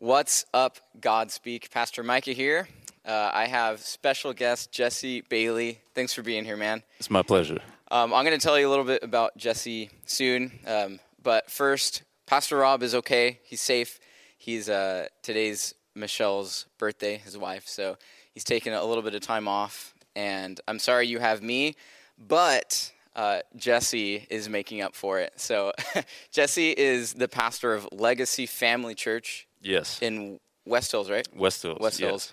What's up, Godspeak? Pastor Micah here. Uh, I have special guest Jesse Bailey. Thanks for being here, man. It's my pleasure. Um, I'm going to tell you a little bit about Jesse soon, um, but first, Pastor Rob is okay. He's safe. He's uh, today's Michelle's birthday, his wife, so he's taking a little bit of time off. And I'm sorry you have me, but uh, Jesse is making up for it. So Jesse is the pastor of Legacy Family Church Yes. in West Hills, right? West Hills. West yes. Hills.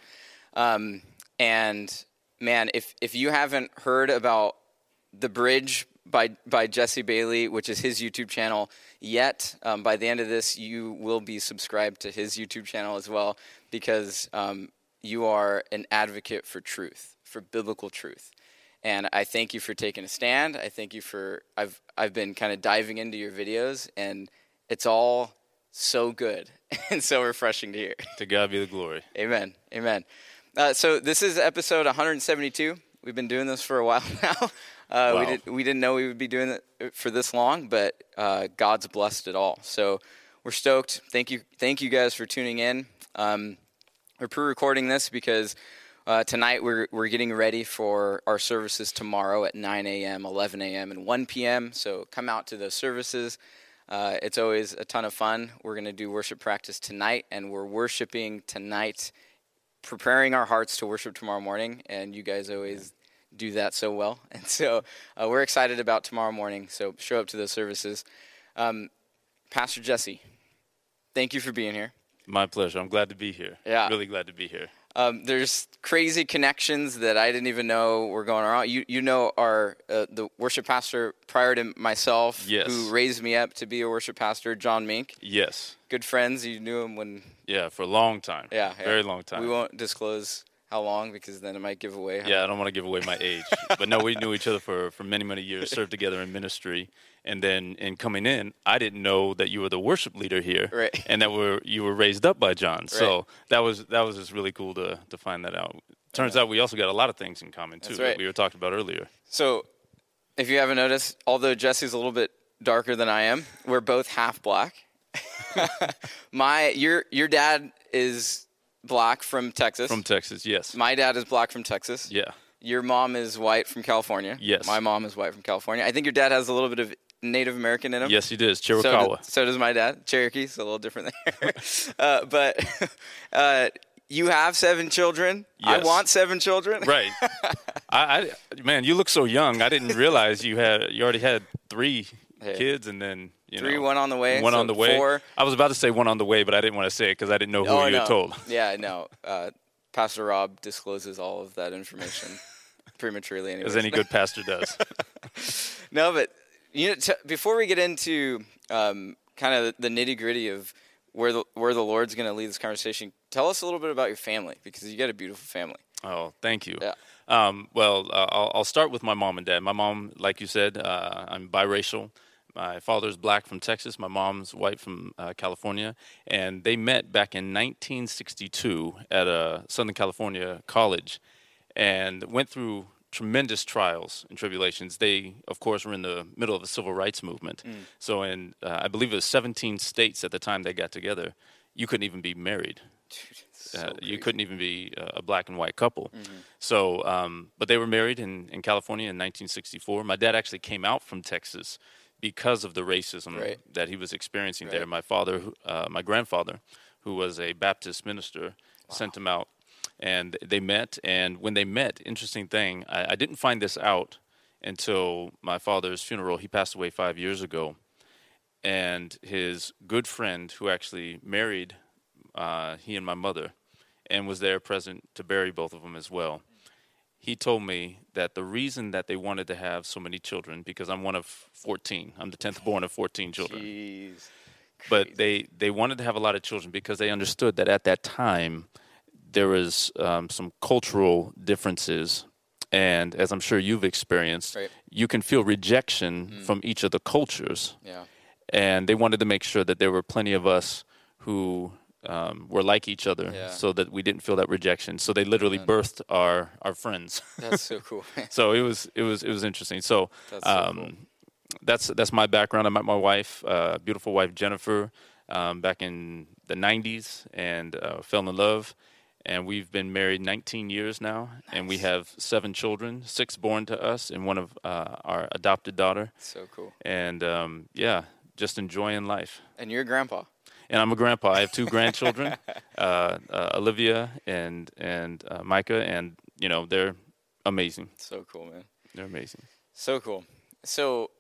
Um, and man, if if you haven't heard about the bridge by by Jesse Bailey, which is his YouTube channel, yet um, by the end of this, you will be subscribed to his YouTube channel as well because um, you are an advocate for truth, for biblical truth. And I thank you for taking a stand. I thank you for I've I've been kind of diving into your videos, and it's all so good and so refreshing to hear. To God be the glory. Amen. Amen. Uh, so this is episode 172. We've been doing this for a while now. Uh, Wow. We did we didn't know we would be doing it for this long, but uh, God's blessed it all. So we're stoked. Thank you, thank you guys for tuning in. Um, we're pre-recording this because uh, tonight we're we're getting ready for our services tomorrow at 9 a.m., 11 a.m., and 1 p.m. So come out to those services. Uh, it's always a ton of fun. We're going to do worship practice tonight, and we're worshiping tonight, preparing our hearts to worship tomorrow morning. And you guys always do that so well. And so uh, we're excited about tomorrow morning. So show up to those services. Um, Pastor Jesse, thank you for being here. My pleasure. I'm glad to be here. Yeah. Really glad to be here. Um, there's crazy connections that I didn't even know were going on. You you know our uh, the worship pastor prior to myself, Yes. who raised me up to be a worship pastor, John Mink. Yes. Good friends. You knew him when Yeah, for a long time. yeah, yeah. Very long time. We won't disclose how long because then it might give away. How, yeah, I don't want to give away my age. but no, we knew each other for, for many, many years, served together in ministry. And then in coming in, I didn't know that you were the worship leader here. Right. And that were you were raised up by John. So that was that was just really cool to, to find that out. Turns out we also got a lot of things in common too That's that right. we were talking about earlier. So, if you haven't noticed, although Jesse's a little bit darker than I am, we're both half black. My your your dad is black from Texas. From Texas, yes. My dad is black from Texas. yeah. Your mom is white from California. Yes. My mom is white from California. I think your dad has a little bit of Native American in him. Yes, he did. So, Chiricahua. does, so does my dad. Cherokee, so a little different there. uh, but uh, you have seven children. I want seven children. Right. I, I man, you look so young. I didn't realize you had you already had three Yeah. kids, and then you Three, know, one on the way. one so on the way. Four. I was about to say one on the way, but I didn't want to say it because I didn't know who oh, you no. had told. Yeah, no. Uh, Pastor Rob discloses all of that information prematurely. Anyways. As any good pastor does. No, but you know, t- before we get into um, kind of the nitty gritty of where the where the Lord's going to lead this conversation, tell us a little bit about your family because you got a beautiful family. Oh, thank you. Yeah. Um, well, uh, I'll, I'll start with my mom and dad. My mom, like you said, uh, I'm biracial. My father's black from Texas. My mom's white from uh, California, and they met back in 1962 at a Southern California college, and went through tremendous trials and tribulations. They, of course, were in the middle of the civil rights movement. So, in uh, I believe it was 17 states at the time they got together, you couldn't even be married So uh, you couldn't even be uh, a black and white couple. So, um, but they were married in, in California in 1964. My dad actually came out from Texas because of the racism Right. that he was experiencing there. My father, uh, my grandfather, who was a Baptist minister, sent him out, and they met. And when they met, interesting thing, I, I didn't find this out until my father's funeral. He passed away five years ago, and his good friend, who actually married uh, he and my mother, and was there present to bury both of them as well. He told me that the reason that they wanted to have so many children, because I'm one of 14, I'm the 10th born of 14 children, Jeez. but they, they wanted to have a lot of children because they understood that at that time there was um, some cultural differences. And as I'm sure you've experienced, Right. you can feel rejection from each of the cultures Yeah. and they wanted to make sure that there were plenty of us who um, were like each other, Yeah. so that we didn't feel that rejection. So they literally birthed our our friends. That's so cool. so it was it was it was interesting. So, That's so um, cool. that's that's my background. I met my wife, uh, beautiful wife Jennifer. um, back in the 90s and uh, fell in love. And we've been married 19 years now, and we have seven children, six born to us, and one of uh, our adopted daughter. So cool. And um, yeah, just enjoying life. And you're a grandpa. And I'm a grandpa. I have two grandchildren, uh, uh, Olivia and and uh, Micah, and you know they're amazing. So cool, man. They're amazing. So cool. So,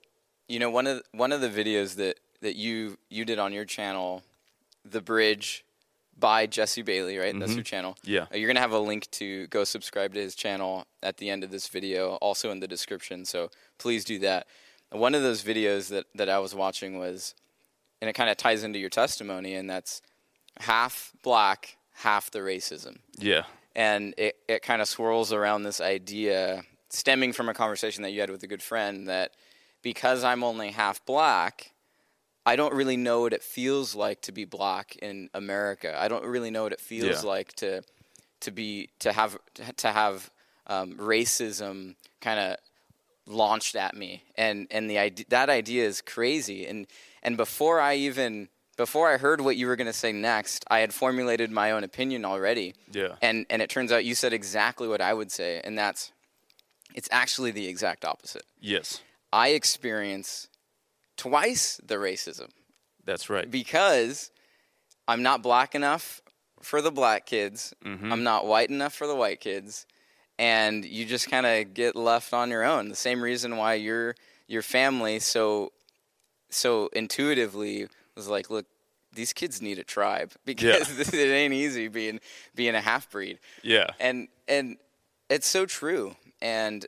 you know, one of the, one of the videos that that you you did on your channel, the bridge by Jesse Bailey, right? That's your channel. Yeah. Uh, You're gonna have a link to go subscribe to his channel at the end of this video, also in the description. So please do that. One of those videos that that I was watching was, and it kind of ties into your testimony, and that's half black, half the racism Yeah. and it, it kind of swirls around this idea stemming from a conversation that you had with a good friend that because I'm only half black, I don't really know what it feels like to be black in America. I don't really know what it feels Yeah. like to to be to have to have um, racism kind of launched at me, and and the idea that idea is crazy. And and before I even before I heard what you were going to say next, I had formulated my own opinion already. Yeah. And and it turns out you said exactly what I would say, and that's it's actually the exact opposite. Yes. I experience twice the racism That's right. because I'm not black enough for the black kids. Mm-hmm. I'm not white enough for the white kids. And you just kind of get left on your own. The same reason why your your family so so intuitively was like, look, these kids need a tribe because it ain't easy being being a half breed. Yeah. and and it's so true. And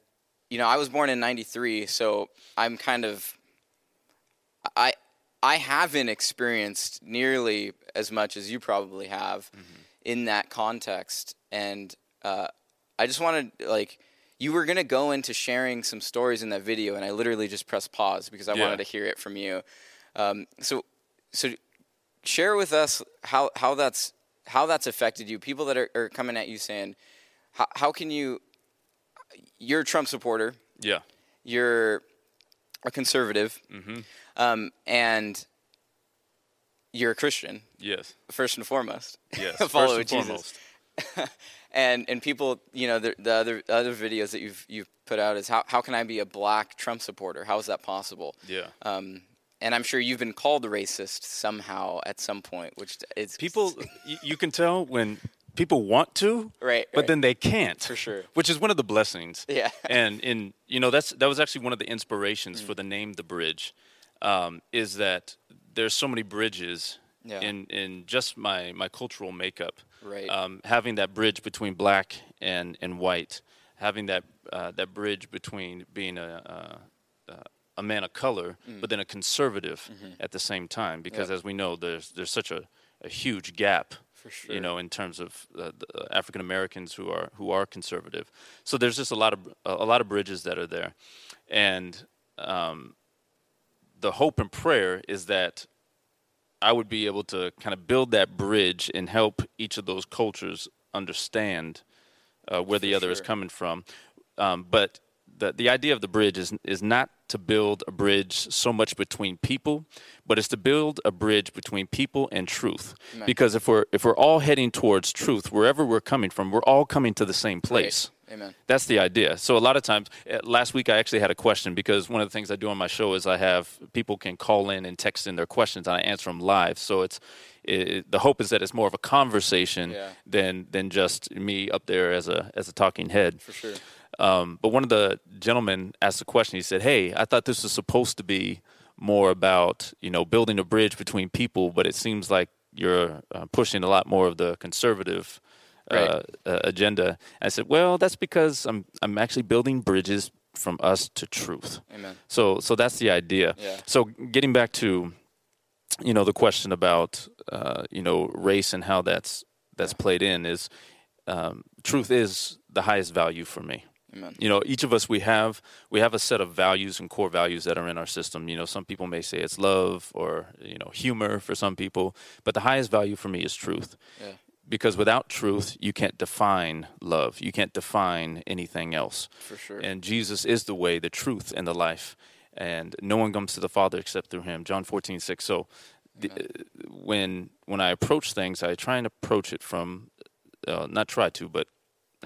you know i was born in 93 so i'm kind of i i haven't experienced nearly as much as you probably have in that context. And uh, i just wanted like you were going to go into sharing some stories in that video and i literally just pressed pause because i Yeah. wanted to hear it from you um, so so share with us how, how that's how that's affected you. People that are, are coming at you saying, how, how can you? You're a Trump supporter. Yeah. You're a conservative, Mm-hmm. um, and you're a Christian Yes. first and foremost. Yes. Follow Jesus. foremost. and and people, you know, the, the other other videos that you've you've put out is how how can I be a black Trump supporter? How is that possible? Yeah. Um, and I'm sure you've been called a racist somehow at some point, which is people you can tell when people want to Right, but right. then they can't For sure. which is one of the blessings Yeah. and in you know that's that was actually one of the inspirations for the name the bridge um, is that there's so many bridges Yeah. in in just my my cultural makeup Right. um, having that bridge between black and and white having that uh, that bridge between being a, a a man of color, Mm. but then a conservative Mm-hmm. at the same time, because as we know, there's there's such a, a huge gap, For sure. you know, in terms of uh, the African Americans who are who are conservative. So there's just a lot of a lot of bridges that are there, and um, the hope and prayer is that I would be able to kind of build that bridge and help each of those cultures understand uh, where the For other is coming from. Um, but the the idea of the bridge is is not to build a bridge so much between people, but it's to build a bridge between people and truth. Amen. Because if we're if we're all heading towards truth, wherever we're coming from, we're all coming to the same place. Amen. That's the idea. So a lot of times, uh, last week I actually had a question because one of the things I do on my show is I have people can call in and text in their questions and I answer them live. So it's it, the hope is that it's more of a conversation Yeah. than than just me up there as a as a talking head. For sure. Um, but one of the gentlemen asked a question. He said, "Hey, I thought this was supposed to be more about you know building a bridge between people, but it seems like you're uh, pushing a lot more of the conservative Right. uh, agenda." I said, "Well, that's because I'm I'm actually building bridges from us to truth. Amen. So so that's the idea. Yeah. So getting back to you know the question about uh, you know race and how that's that's played in is um, truth is the highest value for me Amen. you know each of us we have we have a set of values and core values that are in our system you know some people may say it's love or you know humor for some people but the highest value for me is truth Yeah. Because without truth you can't define love you can't define anything else For sure. and jesus is the way the truth and the life and no one comes to the father except through him john 14 6 so the, when when I approach things, I try and approach it from uh, not try to, but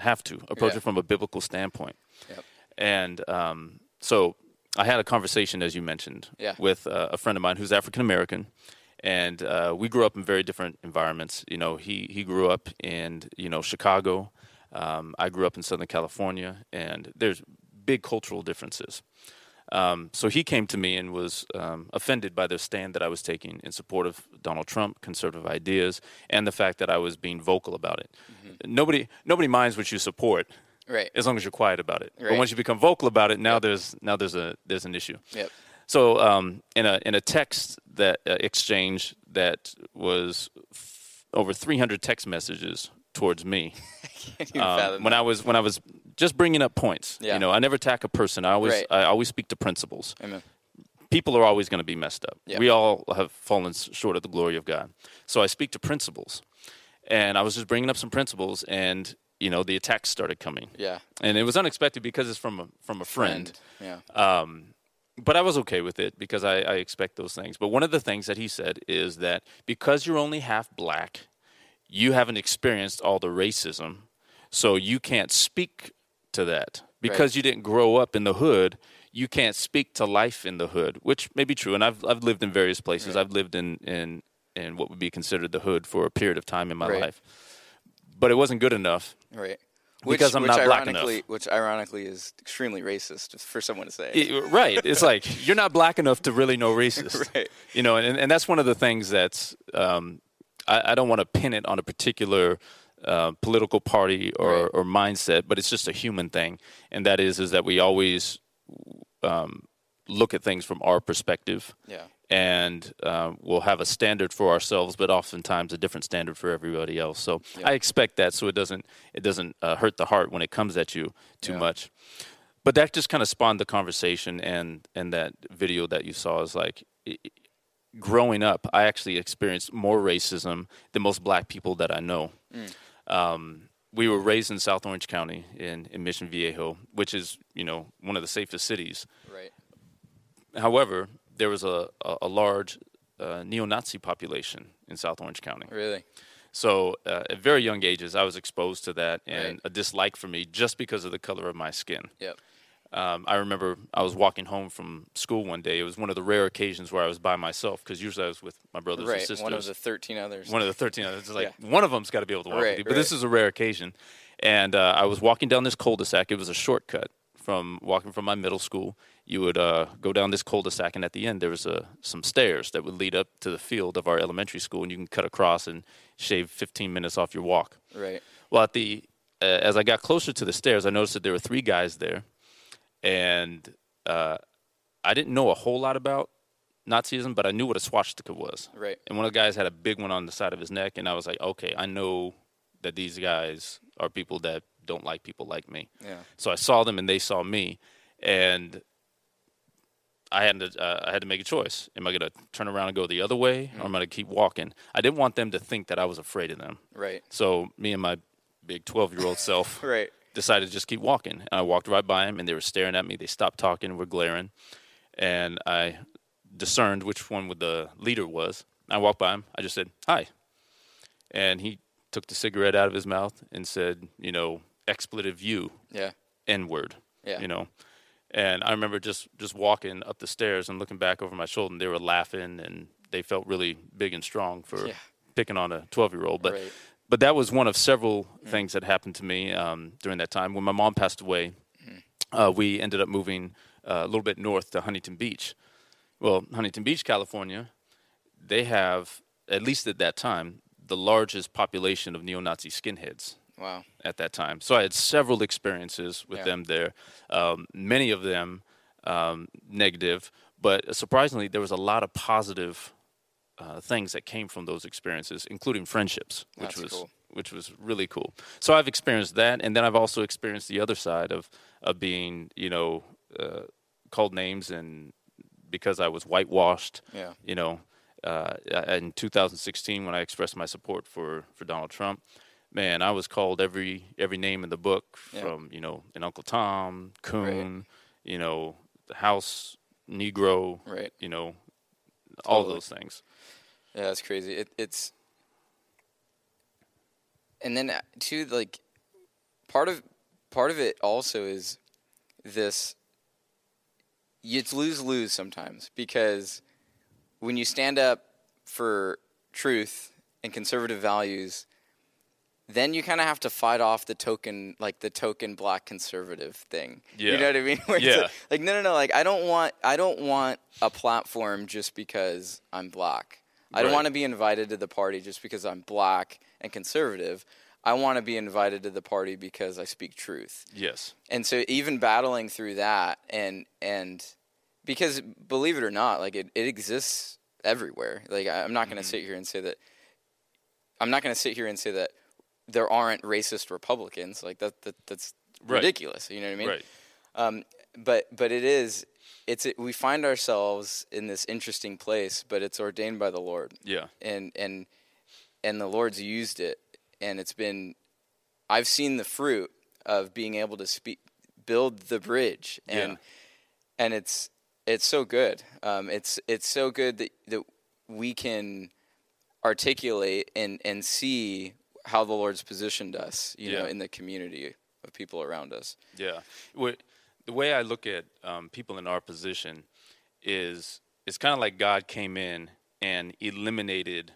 have to approach Yeah. it from a biblical standpoint. Yep. And um, so I had a conversation, as you mentioned, Yeah. with uh, a friend of mine who's African American, and uh, we grew up in very different environments. You know, he he grew up in you know Chicago. Um, I grew up in Southern California, and there's big cultural differences. Um, so he came to me and was um, offended by the stand that I was taking in support of Donald Trump, conservative ideas, and the fact that I was being vocal about it. Nobody nobody minds what you support Right. as long as you're quiet about it. But once you become vocal about it, now there's now there's a there's an issue. Yep. So um, in a in a text that uh, exchange that was f- over 300 text messages towards me um, when that. I was when I was just bringing up points. Yeah. You know, I never attack a person. I always Right. I always speak to principles. Amen. People are always going to be messed up. Yeah. We all have fallen short of the glory of God. So I speak to principles, and I was just bringing up some principles, and you know the attacks started coming, Yeah. and it was unexpected because it's from a from a friend. Yeah. Um, but I was okay with it because I, I expect those things. But one of the things that he said is that because you're only half black, you haven't experienced all the racism, so you can't speak to that. Because you didn't grow up in the hood, you can't speak to life in the hood, which may be true. And I've I've lived in various places. Right. I've lived in, in in what would be considered the hood for a period of time in my Right. life. But it wasn't good enough. Right. Because I'm which not black enough. Which ironically is extremely racist for someone to say. It- right. It's like you're not black enough to really know racist. Right. You know, and, and that's one of the things that's um, I, I don't want to pin it on a particular uh, political party or, Right. or mindset, but it's just a human thing, and that is is that we always um, look at things from our perspective, Yeah. And uh, we'll have a standard for ourselves, but oftentimes a different standard for everybody else. So Yeah. I expect that, so it doesn't it doesn't uh, hurt the heart when it comes at you too Yeah. much. But that just kind of spawned the conversation, and and that video that you saw is like. i i- Growing up, I actually experienced more racism than most black people that I know. Um, we were raised in South Orange County in, in Mission Viejo, which is you know one of the safest cities. Right. However, there was a, a, a large uh, neo-Nazi population in South Orange County. Really. So uh, at very young ages, I was exposed to that and Right. a dislike for me just because of the color of my skin. Yep. Um, I remember I was walking home from school one day. It was one of the rare occasions where I was by myself because usually I was with my brothers and Right. sisters One of the thirteen others. one of the 13 others. It's like one of them's got to be able to walk Right, with you. But this right. is a rare occasion. And uh, I was walking down this cul-de-sac. It was a shortcut from walking from my middle school. You would uh, go down this cul-de-sac, and at the end there was uh, some stairs that would lead up to the field of our elementary school, and you can cut across and shave 15 minutes off your walk. right. Well, at the uh, as I got closer to the stairs, I noticed that there were three guys there, and uh, I didn't know a whole lot about Nazism, but I knew what a swastika was. Right. And one of the guys had a big one on the side of his neck, and I was like, okay, I know that these guys are people that don't like people like me. Yeah. So I saw them, and they saw me, and I had to uh, I had to make a choice. Am I going to turn around and go the other way, or am I going to keep walking? I didn't want them to think that I was afraid of them. Right. So me and my big 12 year old self Right. decided to just keep walking. And I walked right by them, and they were staring at me. They stopped talking and were glaring. And I discerned which one the leader was. I walked by him. I just said, Hi. And he took the cigarette out of his mouth and said, You know, expletive you, Yeah. N word. Yeah. You know. And I remember just, just walking up the stairs and looking back over my shoulder, and they were laughing, and they felt really big and strong for Yeah. picking on a 12 year old. But Right. but that was one of several things that happened to me um, during that time. When my mom passed away, uh, we ended up moving uh, a little bit north to Huntington Beach. Well, Huntington Beach, California, they have, at least at that time, the largest population of neo Nazi skinheads Wow. at that time. So I had several experiences with Yeah. them there, um, many of them um, negative, but surprisingly, there was a lot of positive uh, things that came from those experiences, including friendships, which That's was cool. which was really cool. So I've experienced that, and then I've also experienced the other side of of being, you know, uh, called names and because I was whitewashed Yeah. you know, uh, in 2016 when I expressed my support for, for Donald Trump, man, I was called every every name in the book Yeah. from you know an Uncle Tom, Coon, you know, the House Negro, Right. you know, all Totally. those things. Yeah, that's crazy. It, it's and then uh, too like part of part of it also is this. It's lose lose sometimes because when you stand up for truth and conservative values, then you kind of have to fight off the token, like the token black conservative thing. Yeah. You know what I mean? Where Yeah. Like, like, no, no, no. Like I don't want, I don't want a platform just because I'm black. I don't want to be invited to the party just because I'm black and conservative. I want to be invited to the party because I speak truth Yes. and so even battling through that and and because believe it or not like it, it exists everywhere like I- i'm not Mm-hmm. going to sit here and say that i'm not going to sit here and say that there aren't racist republicans like that, that that's Right. ridiculous you know what i mean Right. um, but but it is it's we find ourselves in this interesting place but it's ordained by the lord Yeah. and and and the Lord's used it, and it's been. I've seen the fruit of being able to speak, build the bridge, and Yeah. and it's it's so good. Um, it's it's so good that that we can articulate and and see how the Lord's positioned us, you know, in the community of people around us. Yeah. Wh- The way I look at um, people in our position is it's kind of like God came in and eliminated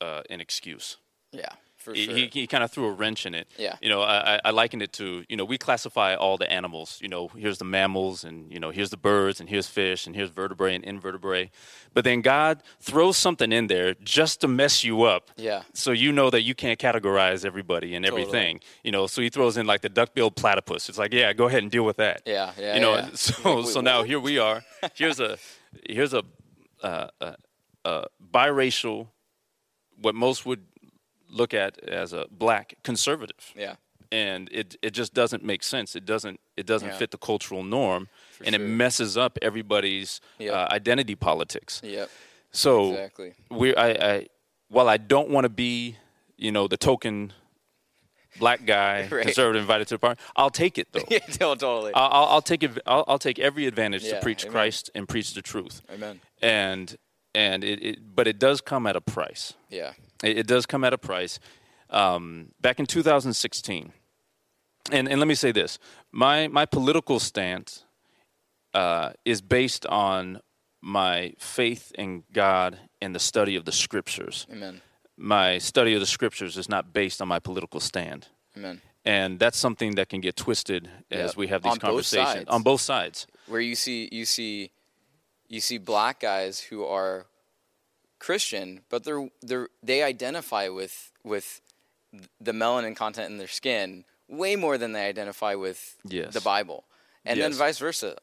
uh, an excuse. Yeah, sure. he, he kind of threw a wrench in it. Yeah. You know, I, I- I liken it to, you know, we classify all the animals. You know, here's the mammals, and, you know, here's the birds, and here's fish, and here's vertebrae and invertebrate. But then God throws something in there just to mess you up. Yeah. So you know that you can't categorize everybody and Totally. everything. You know, so he throws in like the duck-billed platypus. It's like, yeah, go ahead and deal with that. Yeah, yeah, You know, yeah. so Wait, so now here we are. Here's a here's a uh, uh, uh, biracial, what most would look at as a black conservative, yeah, and it it just doesn't make sense. It doesn't it doesn't Yeah. fit the cultural norm, and it messes up everybody's Yep. uh, identity politics. yep, So exactly. we I, I while I don't want to be you know the token black guy Right. conservative invited to the party, I'll take it though. Yeah, totally. I'll, I'll- I'll take it. I'll, I'll take every advantage Yeah, to preach amen. Christ and preach the truth. Amen. And and it, it but it does come at a price. Yeah, It, it does come at a price. Um, back in 2016, and and let me say this: my my political stance uh, is based on my faith in God and the study of the Scriptures. amen, My study of the Scriptures is not based on my political stand. amen. And that's something that can get twisted as Yep. we have these On conversations sides. on both sides. where you see you see you see black guys who are Christian, but they're they're they identify with with the melanin content in their skin way more than they identify with Yes. the Bible, and then vice versa.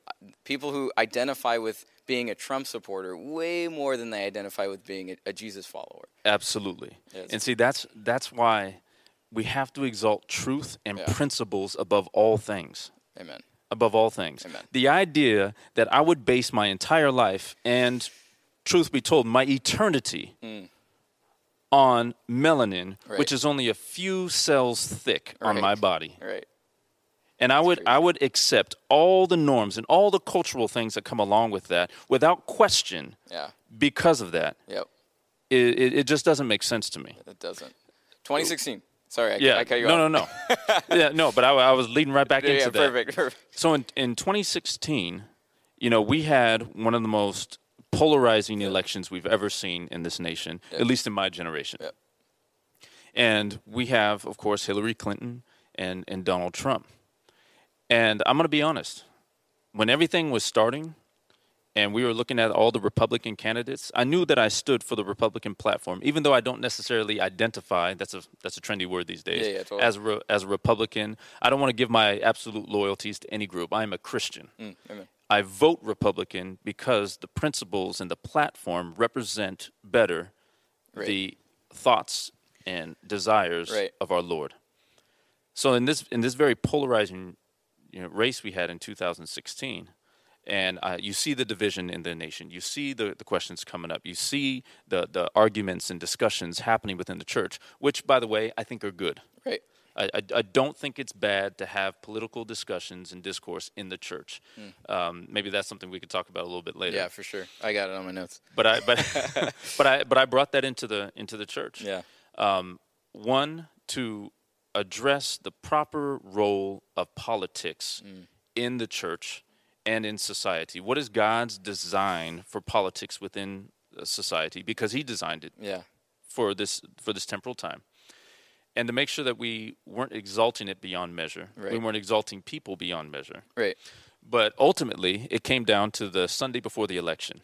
People who identify with being a Trump supporter way more than they identify with being a, a Jesus follower. Absolutely. It's- and see, that's that's why we have to exalt truth and Yeah. principles above all things. Amen. Above all things. Amen. The idea that I would base my entire life and, truth be told, my eternity hmm. on melanin. Right. which is only a few cells thick on my body. Right. And I would I would accept all the norms and all the cultural things that come along with that without question Yeah. because of that. Yep. It, it, it just doesn't make sense to me. It doesn't. 2016. Sorry, I, Yeah. I cut you no, off. no, no. yeah, no, but I, I was leading right back Yeah, into yeah, that. perfect. perfect. So in, in 2016, you know, we had one of the most polarizing elections we've ever seen in this nation, Yep. at least in my generation. Yep. And we have, of course, Hillary Clinton and, and Donald Trump. And I'm going to be honest, when everything was starting and we were looking at all the Republican candidates, I knew that I stood for the Republican platform, even though I don't necessarily identify. That's a that's a trendy word these days. Yeah, yeah, totally. As a, as a Republican, I don't want to give my absolute loyalties to any group. I am a Christian. Mm. I vote Republican because the principles and the platform represent better Right. the thoughts and desires Right. of our Lord. So in this in this very polarizing you know, race we had in 2016, and uh, you see the division in the nation, you see the, the questions coming up, you see the the arguments and discussions happening within the church, which by the way I think are good. Right. I, I, I don't think it's bad to have political discussions and discourse in the church. Um, maybe that's something we could talk about a little bit later. Yeah, for sure. I got it on my notes. But I but but I but I brought that into the into the church. Yeah. Um, one to address the proper role of politics Mm. in the church and in society. What is God's design for politics within uh, society? Because He designed it Yeah. for this for this temporal time, and to make sure that we weren't exalting it beyond measure. We weren't exalting people beyond measure. Right. But ultimately, it came down to the Sunday before the election,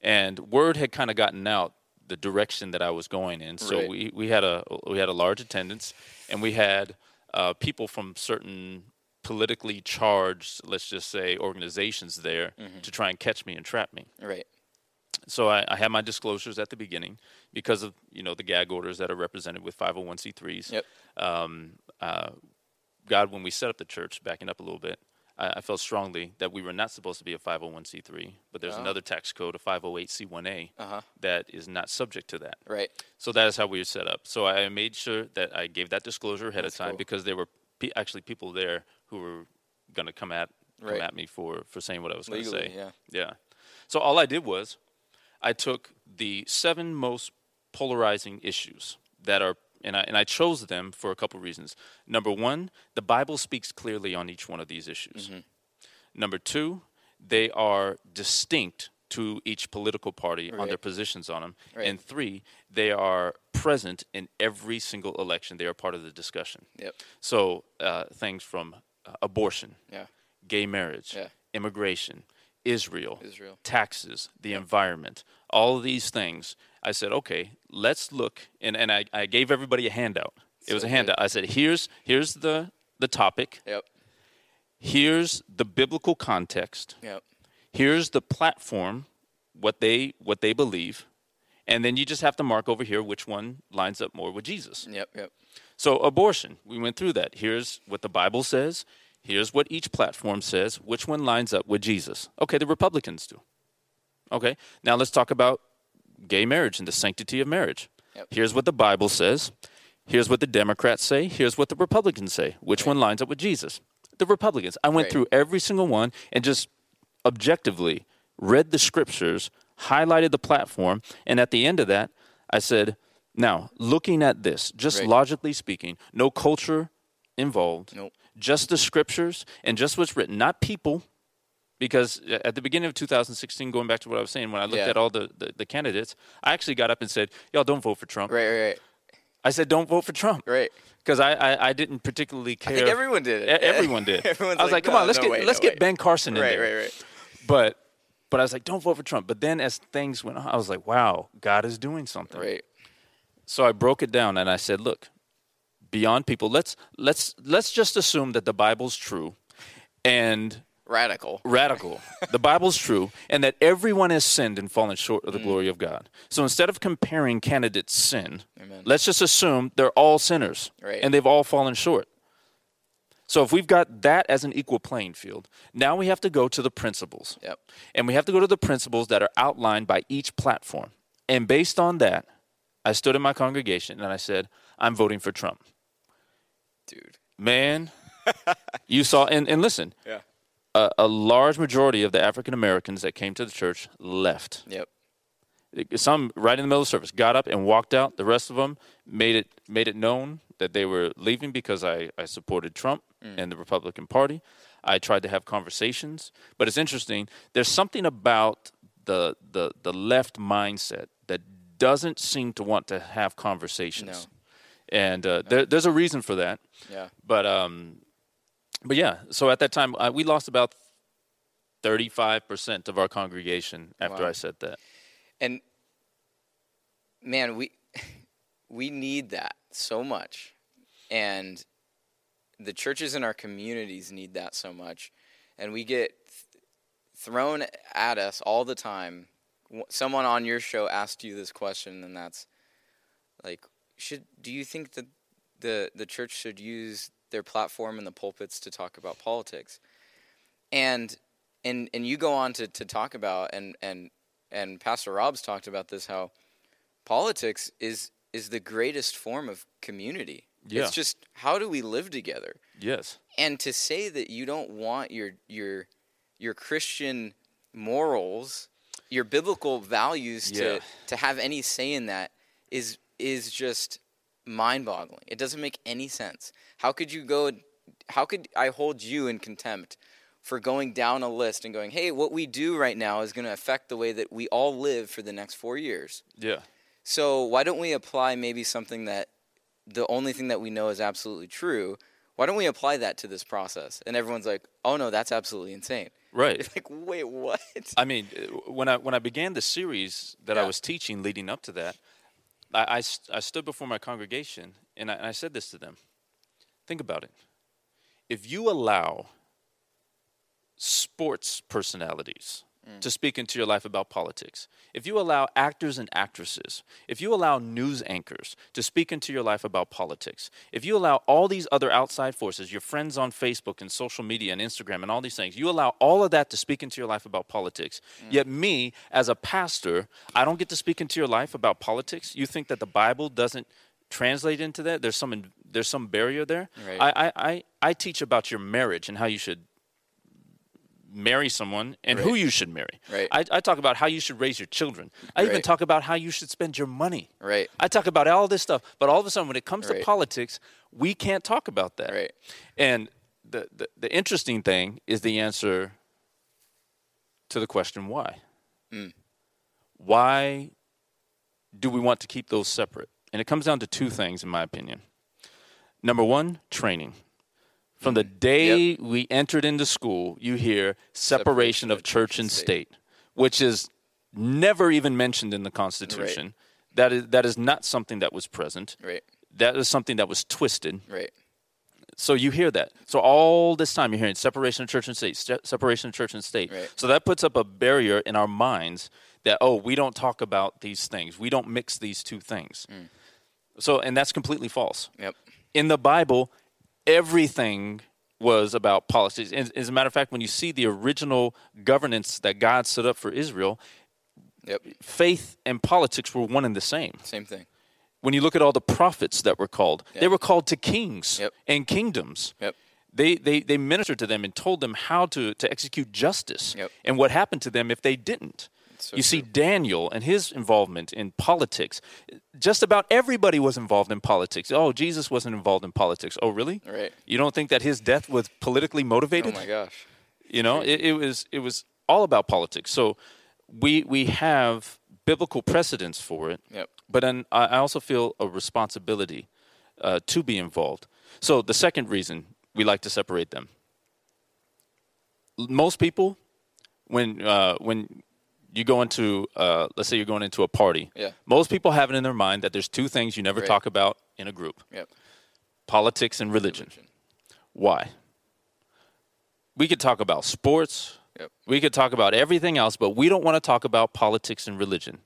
and word had kind of gotten out the direction that I was going in. So Right. we, we had a we had a large attendance, and we had uh, people from certain politically charged, let's just say, organizations there to try and catch me and trap me. Right. So I, I had my disclosures at the beginning because of you know the gag orders that are represented with 501c3s. Yep. Um, uh, God, when we set up the church, backing up a little bit, I, I felt strongly that we were not supposed to be a 501c3, but there's Oh. another tax code, a 508c1a, Uh-huh. that is not subject to that. Right. So that is how we were set up. So I made sure that I gave that disclosure ahead That's of time cool. because there were pe- actually people there who were going to come at come Right. at me for for saying what I was going to say. yeah. Yeah. So all I did was I took the seven most polarizing issues that are and I, and I chose them for a couple reasons. Number one, the Bible speaks clearly on each one of these issues. Mm-hmm. Number two, they are distinct to each political party on their positions on them. Right. And three, they are present in every single election. They are part of the discussion. Yep. So uh, things from uh, abortion, Yeah. gay marriage, Yeah. immigration, Israel, Israel. taxes, the environment, all of these things. I said, okay, let's look, and, and I, I gave everybody a handout. It was So a good. handout. I said, here's here's the the topic. Yep. Here's the biblical context. Yep. Here's the platform, what they what they believe, and then you just have to mark over here which one lines up more with Jesus. Yep. Yep. So abortion, we went through that. Here's what the Bible says. Here's what each platform says. Which one lines up with Jesus? Okay, the Republicans do. Okay, now let's talk about gay marriage and the sanctity of marriage. Yep. Here's what the Bible says. Here's what the Democrats say. Here's what the Republicans say. Which one lines up with Jesus? The Republicans. I went Right. through every single one and just objectively read the scriptures, highlighted the platform, and at the end of that, I said, now, looking at this, just Right. logically speaking, no culture involved, Nope. Just the scriptures and just what's written, not people. Because at the beginning of 2016, going back to what I was saying, when I looked Yeah. at all the, the, the candidates, I actually got up and said, Y'all don't vote for Trump. Right. Right. Right. I said, Don't vote for Trump. Right. Because I, I, I didn't particularly care. I think everyone did it. Everyone did. Everyone's I was like, come "No, on, let's no get way, let's no get way." Ben Carson in Right. there. Right. Right. But but I was like, don't vote for Trump. But then as things went on, I was like, wow, God is doing something. Right. So I broke it down and I said, look, beyond people, let's let's let's just assume that the Bible's true and Radical. radical. the Bible's true and that everyone has sinned and fallen short of the mm. glory of God. So instead of comparing candidates' sin, Amen. let's just assume they're all sinners Right. and they've all fallen short. So if we've got that as an equal playing field, now we have to go to the principles. Yep. And we have to go to the principles that are outlined by each platform. And based on that, I stood in my congregation and I said, I'm voting for Trump. Dude. Man, you saw, and, and listen, Yeah. a, a large majority of the African Americans that came to the church left. Yep. Some right in the middle of the service got up and walked out. The rest of them made it made it known that they were leaving because I, I supported Trump mm. and the Republican Party. I tried to have conversations, but it's interesting. There's something about the the the left mindset that doesn't seem to want to have conversations, and uh, there, there's a reason for that. Yeah. But um, but yeah. So at that time, uh, we lost about thirty five percent of our congregation after Wow. I said that. And man, we we need that so much. And the churches in our communities need that so much. And we get th- thrown at us all the time. Someone on your show asked you this question and that's like should do you think that the the church should use their platform and the pulpits to talk about politics? And and and you go on to, to talk about and, and and Pastor Rob's talked about this how politics is is the greatest form of community. Yeah. It's just how do we live together? Yes. And to say that you don't want your your your Christian morals, your biblical values Yeah. to to have any say in that is is just mind-boggling. It doesn't make any sense. How could you go how could I hold you in contempt for going down a list and going, "Hey, what we do right now is going to affect the way that we all live for the next 4 years." Yeah. So why don't we apply maybe something that the only thing that we know is absolutely true? Why don't we apply that to this process? And everyone's like, "Oh no, that's absolutely insane." Right. It's like, wait, what? I mean, when I when I began the series that I was teaching leading up to that, I, I, I stood before my congregation and I, and I said this to them. Think about it. If you allow sports personalities Mm. to speak into your life about politics, if you allow actors and actresses, if you allow news anchors to speak into your life about politics, if you allow all these other outside forces, your friends on Facebook and social media and Instagram and all these things, you allow all of that to speak into your life about politics. Mm. Yet, me, as a pastor, I don't get to speak into your life about politics. You think that the Bible doesn't translate into that? There's some, there's some barrier there. Right. I, I, I, I teach about your marriage and how you should marry someone and who you should marry. Right. I, I talk about how you should raise your children. I even talk about how you should spend your money. Right. I talk about all this stuff, but all of a sudden, when it comes to politics, we can't talk about that. Right. And the, the the interesting thing is the answer to the question why. Mm. Why do we want to keep those separate? And it comes down to two things, in my opinion. Number one, training. From the day we entered into school, you hear separation, of church and state, which is never even mentioned in the Constitution. That is that is not something that was present. Right. That is something that was twisted. Right. So you hear that. So all this time you're hearing separation of church and state, se- separation of church and state. Right. So that puts up a barrier in our minds that oh, we don't talk about these things. We don't mix these two things. Mm. So and that's completely false. Yep. In the Bible, everything was about policies. As, as a matter of fact, when you see the original governance that God set up for Israel, Yep. faith and politics were one and the same Same thing. when you look at all the prophets that were called, they were called to kings Yep. and kingdoms. Yep. They, they, they ministered to them and told them how to, to execute justice Yep. and what happened to them if they didn't. So you see Daniel and his involvement in politics. Just about everybody was involved in politics. Oh, Jesus wasn't involved in politics. Oh, really? Right. You don't think that his death was politically motivated? Oh my gosh. You know, it, it was it was all about politics. So we we have biblical precedents for it. Yep. But then I I also feel a responsibility uh, to be involved. So the second reason we like to separate them. Most people, when uh, when you go into uh, let's say you're going into a party, Yeah. most people have it in their mind that there's two things you never Right. talk about in a group: Yep. politics and religion. Why? We could talk about sports. Yep. We could talk about everything else, but we don't want to talk about politics and religion.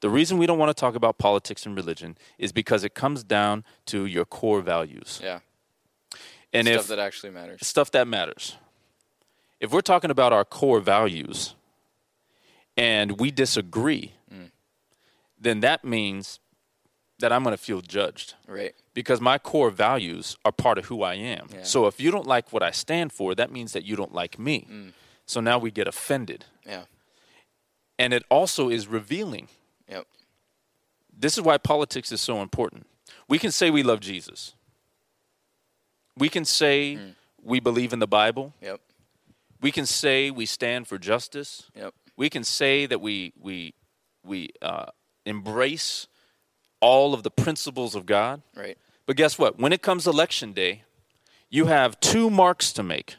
The reason we don't want to talk about politics and religion is because it comes down to your core values. Yeah. And Stuff if that actually matters. stuff that matters. If we're talking about our core values and we disagree, Mm. then that means that I'm going to feel judged Right. because my core values are part of who I am. Yeah. So if you don't like what I stand for, that means that you don't like me. Mm. So now we get offended. Yeah. And it also is revealing. Yep. This is why politics is so important. We can say we love Jesus. We can say Mm. we believe in the Bible. Yep. We can say we stand for justice. Yep. We can say that we we we uh, embrace all of the principles of God. Right. But guess what? When it comes election day, you have two marks to make: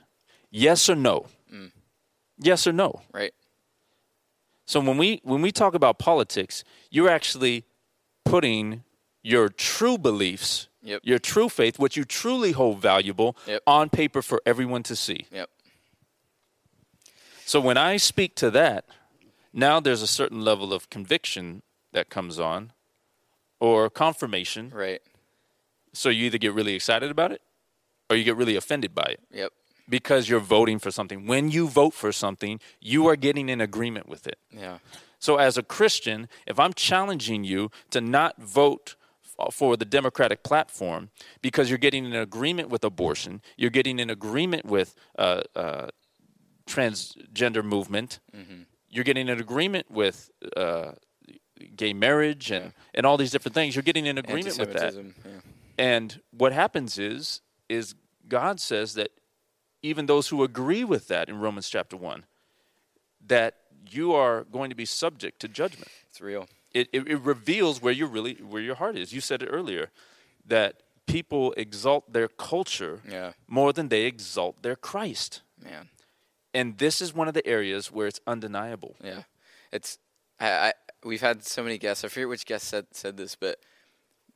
yes or no. Mm. Yes or no. Right. So when we when we talk about politics, you're actually putting your true beliefs, Yep. your true faith, what you truly hold valuable, Yep. on paper for everyone to see. Yep. So when I speak to that, now there's a certain level of conviction that comes on or confirmation. Right. So you either get really excited about it or you get really offended by it Yep. because you're voting for something. When you vote for something, you are getting in agreement with it. Yeah. So as a Christian, if I'm challenging you to not vote for the Democratic platform because you're getting an agreement with abortion, you're getting an agreement with uh, uh, transgender movement, Mm-hmm. you're getting an agreement with uh, gay marriage and, and all these different things. You're getting an agreement with that. Yeah. And what happens is is God says that even those who agree with that in Romans chapter 1 that you are going to be subject to judgment. It's real. It, it, it reveals where you really where your heart is. You said it earlier that people exalt their culture Yeah. more than they exalt their Christ. Man. And this is one of the areas where it's undeniable. Yeah, it's I, I we've had so many guests. I forget which guest said said this, but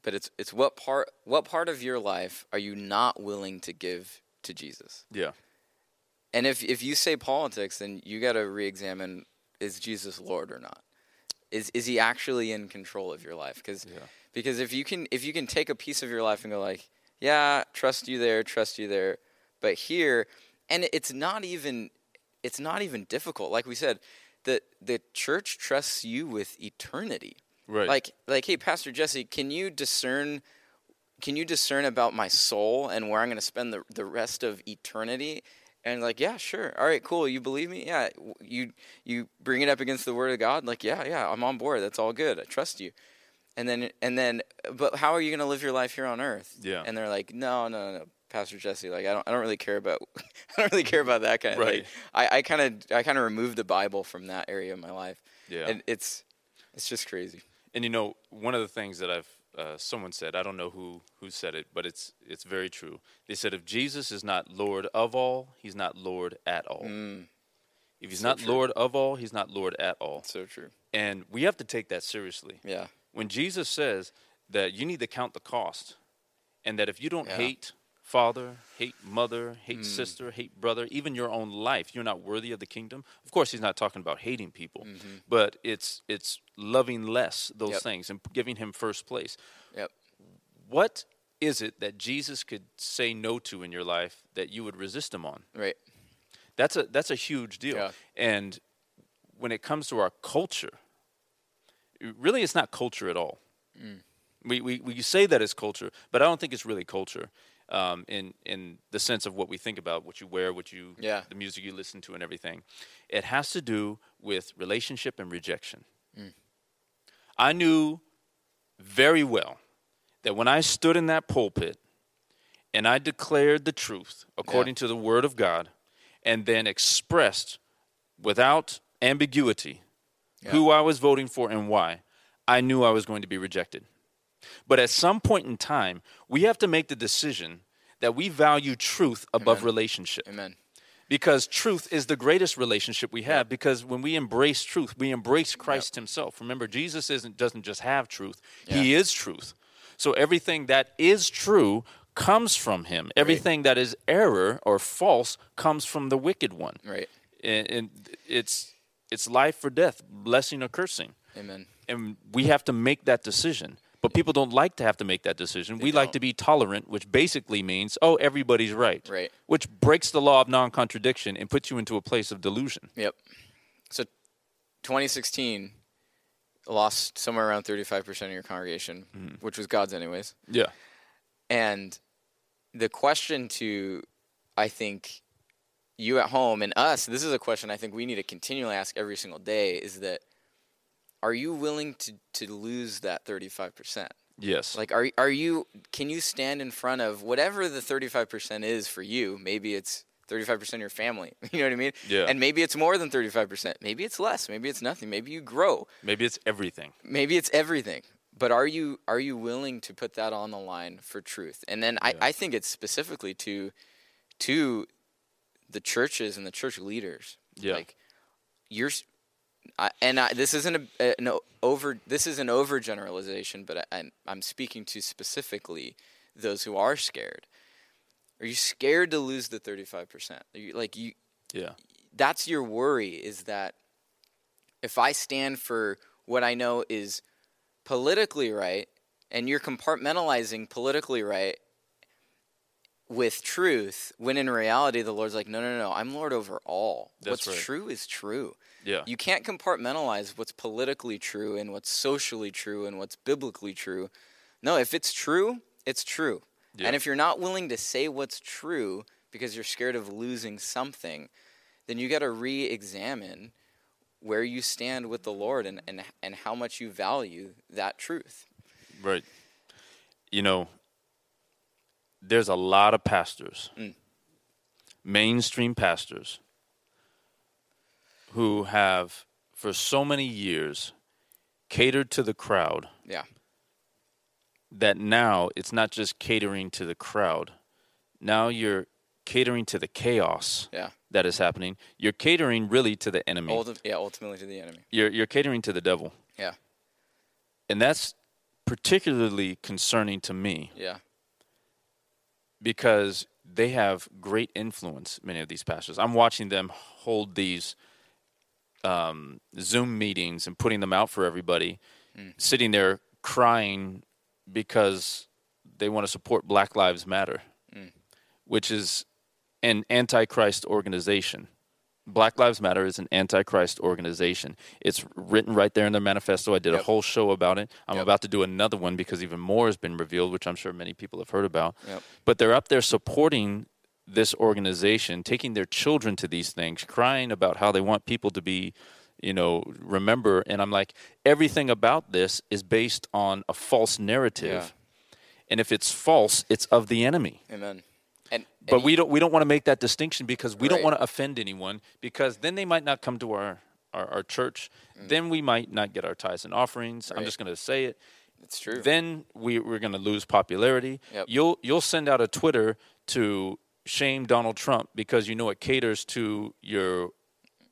but it's it's what part what part of your life are you not willing to give to Jesus? Yeah. And if if you say politics, then you got to reexamine: is Jesus Lord or not? Is is he actually in control of your life? Because Yeah. because if you can if you can take a piece of your life and go like, yeah, trust you there, trust you there, but here, and it's not even it's not even difficult. Like we said, the the church trusts you with eternity. Right. Like like hey, Pastor Jesse, can you discern can you discern about my soul and where I'm going to spend the the rest of eternity? And like, yeah, sure. All right, cool. You believe me? Yeah. You you bring it up against the word of God? Like, yeah, yeah, I'm on board. That's all good. I trust you. And then and then but how are you going to live your life here on earth? Yeah. And they're like, "No, no, no, Pastor Jesse, like I don't I don't really care about I don't really care about that kind Right. like I I kind of I kind of removed the Bible from that area of my life. Yeah. And it's it's just crazy. And you know, one of the things that I've uh, someone said, I don't know who who said it, but it's it's very true. They said if Jesus is not Lord of all, he's not Lord at all. If he's So not true. Lord of all, he's not Lord at all. So true. And we have to take that seriously. Yeah. When Jesus says that you need to count the cost, and that if you don't Yeah. hate father, hate mother, hate sister, hate brother, even your own life, you're not worthy of the kingdom. Of course, he's not talking about hating people, but it's it's loving less those Yep. things and giving him first place. Yep. What is it that Jesus could say no to in your life that you would resist him on? Right. That's a that's a huge deal. Yeah. And when it comes to our culture, really, it's not culture at all. Mm. We, we we say that it's culture, but I don't think it's really culture. Um, in in the sense of what we think about, what you wear, what you, Yeah. the music you listen to, and everything, it has to do with relationship and rejection. Mm. I knew very well that when I stood in that pulpit and I declared the truth according to the Word of God, and then expressed without ambiguity Yeah. who I was voting for and why, I knew I was going to be rejected. But at some point in time, we have to make the decision that we value truth above Amen. relationship. Amen. because truth is the greatest relationship we have because when we embrace truth we embrace christ himself. Remember jesus isn't doesn't just have truth. He is truth. So everything that is true comes from him. Everything that is error or false comes from the wicked one. Right. and, and it's it's life or death blessing or cursing. Amen. and we have to make that decision people don't like to have to make that decision. we like don't. to be tolerant, which basically means, oh, everybody's right. Right. Which breaks the law of non contradiction and puts you into a place of delusion. Yep. So 2016 lost somewhere around 35% of your congregation, Mm-hmm. which was God's anyways. Yeah. And the question to, I think, you at home and us, this is a question I think we need to continually ask every single day is that are you willing to, to lose that 35%? Yes. Like, are, are you, can you stand in front of whatever the 35% is for you? Maybe it's 35% of your family. You know what I mean? Yeah. And maybe it's more than 35%. Maybe it's less. Maybe it's nothing. Maybe you grow. Maybe it's everything. Maybe it's everything. But are you are you willing to put that on the line for truth? And then I, I think it's specifically to to the churches and the church leaders. Yeah. Like you're I, and I, this isn't a, an over this is an overgeneralization, but I, I'm, speaking to specifically those who are scared. Are you scared to lose the 35%? You, like you Yeah. that's your worry is that if I stand for what I know is politically right and you're compartmentalizing politically right with truth when in reality the Lord's like no no no I'm Lord over all That's what's right. true is true Yeah. you can't compartmentalize what's politically true and what's socially true and what's biblically true No, if it's true, it's true. Yeah. And if you're not willing to say what's true because you're scared of losing something, then you got to re examine where you stand with the Lord and, and, and how much you value that truth. Right. You know, there's a lot of pastors, Mm. mainstream pastors, who have, for so many years, catered to the crowd Yeah. that now it's not just catering to the crowd. Now you're catering to the chaos Yeah. that is happening. You're catering really to the enemy. Ulti- yeah, ultimately to the enemy. You're, you're catering to the devil. Yeah. And that's particularly concerning to me Yeah. because they have great influence, many of these pastors. I'm watching them hold these um, Zoom meetings and putting them out for everybody, sitting there crying because they want to support Black Lives Matter, which is an antichrist organization. Black Lives Matter is an antichrist organization. It's written right there in their manifesto. I did a whole show about it. I'm Yep. about to do another one because even more has been revealed, which I'm sure many people have heard about. Yep. But they're up there supporting this organization, taking their children to these things, crying about how they want people to be, you know, remember. And I'm like, everything about this is based on a false narrative. And if it's false, it's of the enemy. Amen. And, But and we don't we don't want to make that distinction because we don't want to offend anyone because then they might not come to our our, our church. Then we might not get our tithes and offerings. I'm Mm. Just going to say it. it's true. Then we we're going to lose popularity. Yep. You'll you'll send out a Twitter to shame Donald Trump because you know it caters to your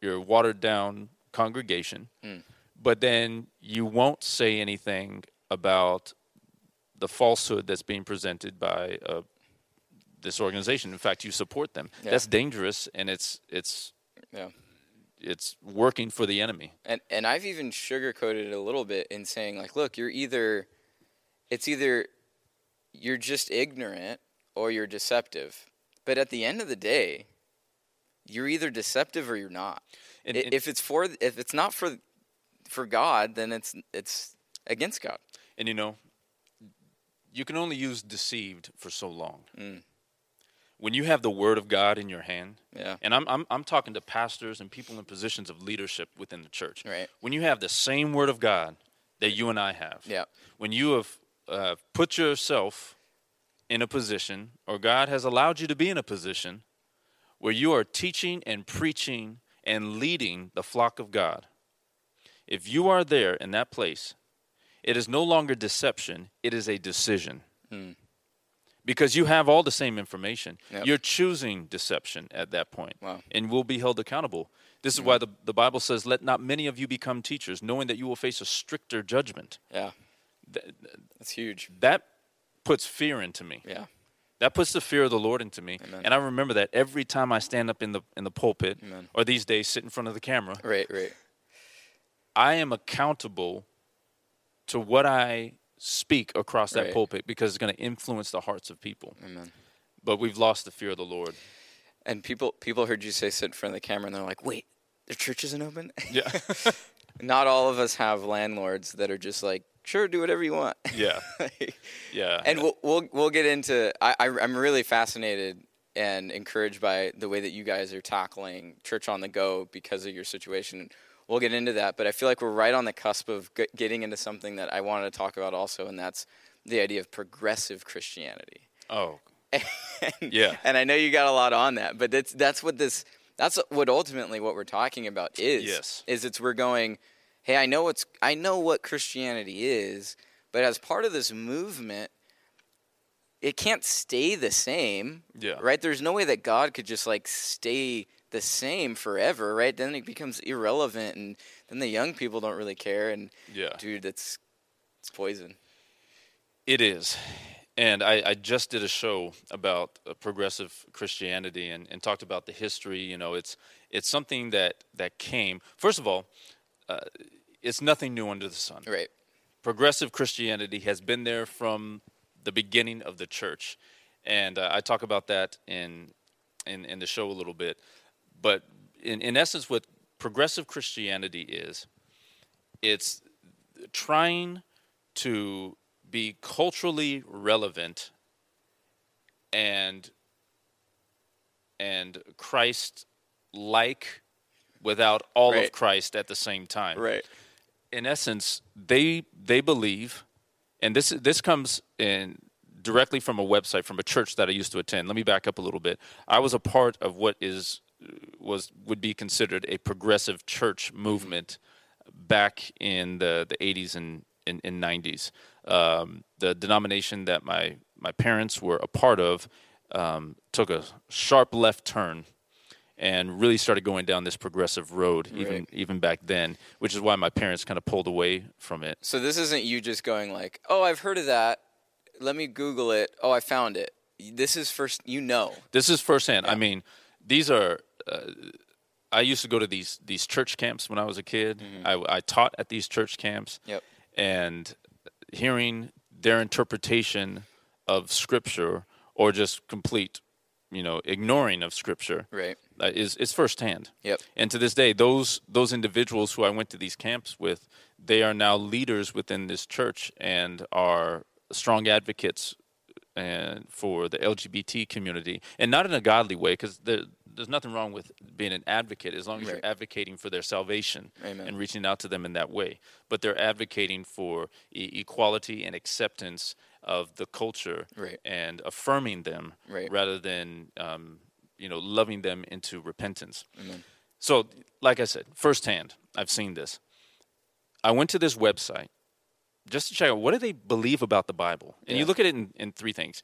your watered down congregation. Mm. But then you won't say anything about the falsehood that's being presented by uh, this organization. In fact, you support them. Yeah. That's dangerous, and it's it's yeah. it's working for the enemy. And and I've even sugarcoated it a little bit in saying like, look, you're either it's either you're just ignorant or you're deceptive. But at the end of the day, you're either deceptive or you're not. And- and- if it's for if it's not for for God, then it's it's against God. And you know, you can only use deceived for so long. Mm. When you have the word of God in your hand, Yeah. and I'm, I'm I'm talking to pastors and people in positions of leadership within the church. Right. When you have the same word of God that you and I have, Yeah. when you have uh, put yourself in a position, or God has allowed you to be in a position where you are teaching and preaching and leading the flock of God, if you are there in that place, it is no longer deception, it is a decision. Hmm. Because you have all the same information. Yep. You're choosing deception at that point Wow. and will be held accountable. This is why the, the Bible says, Let not many of you become teachers, knowing that you will face a stricter judgment. Yeah. Th- That's huge. That puts fear into me. Yeah. That puts the fear of the Lord into me. Amen. And I remember that every time I stand up in the in the pulpit Amen. or these days sit in front of the camera, Right, right. I am accountable to what I speak across that Right. pulpit because it's going to influence the hearts of people. Amen. But we've lost the fear of the Lord. And people people heard you say sit in front of the camera and they're like, "Wait, the church isn't open?" Yeah. Not all of us have landlords that are just like, "Sure, do whatever you want." yeah. Yeah. and we'll, we'll we'll get into. I, I I'm really fascinated and encouraged by the way that you guys are tackling church on the go because of your situation. We'll get into that, but I feel like we're right on the cusp of g- getting into something that I wanted to talk about also, and that's the idea of progressive Christianity. oh. and, Yeah. And I know you got a lot on that, but that's that's what this that's what ultimately what we're talking about is. Yes. Is it's we're going, hey, I know what's I know what Christianity is, but as part of this movement, it can't stay the same. Yeah. Right? There's no way that God could just like stay the same forever, right? Then it becomes irrelevant and then the young people don't really care and Yeah. dude, it's it's poison. It is. And I, I just did a show about uh, progressive Christianity and, and talked about the history. You know, it's it's something that, that came. First of all, uh, it's nothing new under the sun. Right. Progressive Christianity has been there from the beginning of the church, and uh, I talk about that in, in in the show a little bit. But in in essence, what progressive Christianity is, it's trying to be culturally relevant and and Christ like without all Right. of Christ at the same time. Right. In essence, they they believe and this this comes in directly from a website from a church that I used to attend. Let me back up a little bit. I was a part of what is was would be considered a progressive church movement back in the, the 80s and, in, and 90s. Um, the denomination that my, my parents were a part of um, took a sharp left turn and really started going down this progressive road even Right. even back then, which is why my parents kind of pulled away from it. So this isn't you just going like, "Oh, I've heard of that. Let me Google it. Oh, I found it." This is first. You know. This is firsthand. I mean, these are. Uh, I used to go to these these church camps when I was a kid. I, I taught at these church camps, Yep. and hearing their interpretation of Scripture or just complete, you know, ignoring of Scripture Right. uh, is is firsthand. Yep. And to this day, those those individuals who I went to these camps with, they are now leaders within this church and are strong advocates and for the LGBT community, and not in a godly way, because there, there's nothing wrong with being an advocate as long as Right. you're advocating for their salvation Amen. and reaching out to them in that way. But they're advocating for e- equality and acceptance of the culture Right. and affirming them Right. rather than um, you know loving them into repentance. Amen. So, like I said, firsthand, I've seen this. I went to this website just to check out what do they believe about the Bible, and you look at it in, in three things.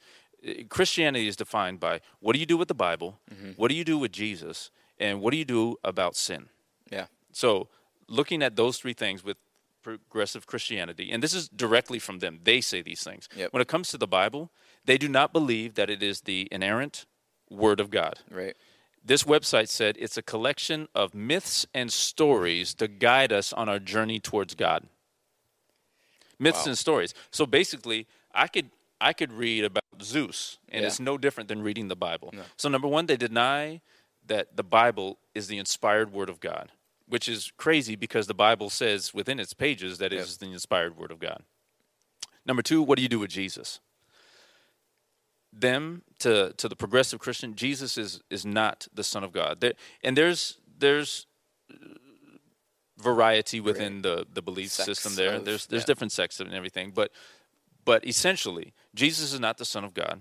Christianity is defined by what do you do with the Bible, Mm-hmm. what do you do with Jesus, and what do you do about sin. Yeah. So, looking at those three things with progressive Christianity, and this is directly from them, they say these things. Yep. When it comes to the Bible, they do not believe that it is the inerrant Word of God. Right. This website said it's a collection of myths and stories to guide us on our journey towards God. Myths Wow. and stories. So basically, I could I could read about Zeus, and Yeah. it's no different than reading the Bible. No. So number one, they deny that the Bible is the inspired Word of God, which is crazy because the Bible says within its pages that it is the inspired Word of God. Number two, what do you do with Jesus? them to to the progressive Christian, Jesus is is not the Son of God. There, and there's there's uh, variety within the the belief Sects system there. of- there's there's yeah. different sects and everything, but but essentially, Jesus is not the Son of God.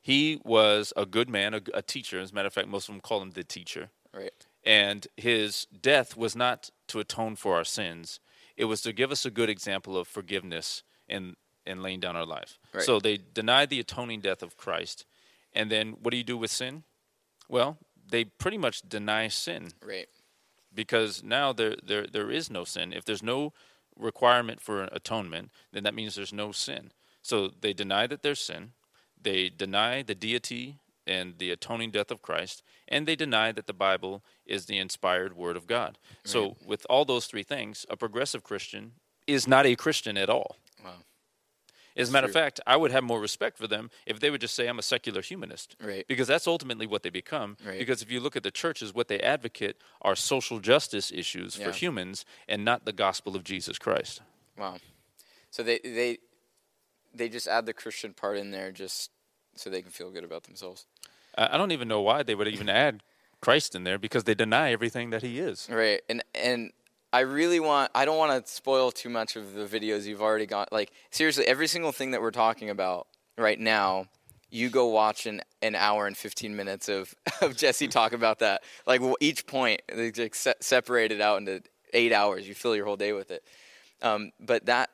He was a good man, a, a teacher. As a matter of fact, most of them call him the teacher. Right. And his death was not to atone for our sins; it was to give us a good example of forgiveness and and laying down our life. Right. So they deny the atoning death of Christ, and then what do you do with sin? Well, they pretty much deny sin Right. because now there there there is no sin. If there's no requirement for atonement, then that means there's no sin. So they deny that there's sin. They deny the deity and the atoning death of Christ, and they deny that the Bible is the inspired word of God. So with all those three things, a progressive Christian is not a Christian at all. Wow. As a matter of fact, I would have more respect for them if they would just say, I'm a secular humanist. Right. Because that's ultimately what they become. Right. Because if you look at the churches, what they advocate are social justice issues Yeah. for humans and not the gospel of Jesus Christ. Wow. So they they they just add the Christian part in there just so they can feel good about themselves. I don't even know why they would even add Christ in there because they deny everything that he is. Right. And and I really want I don't want to spoil too much of the videos you've already got like seriously every single thing that we're talking about right now you go watch an, an hour and 15 minutes of, of Jesse talk about that. Like each point, they just se- separated out into eight hours. You fill your whole day with it. Um, but that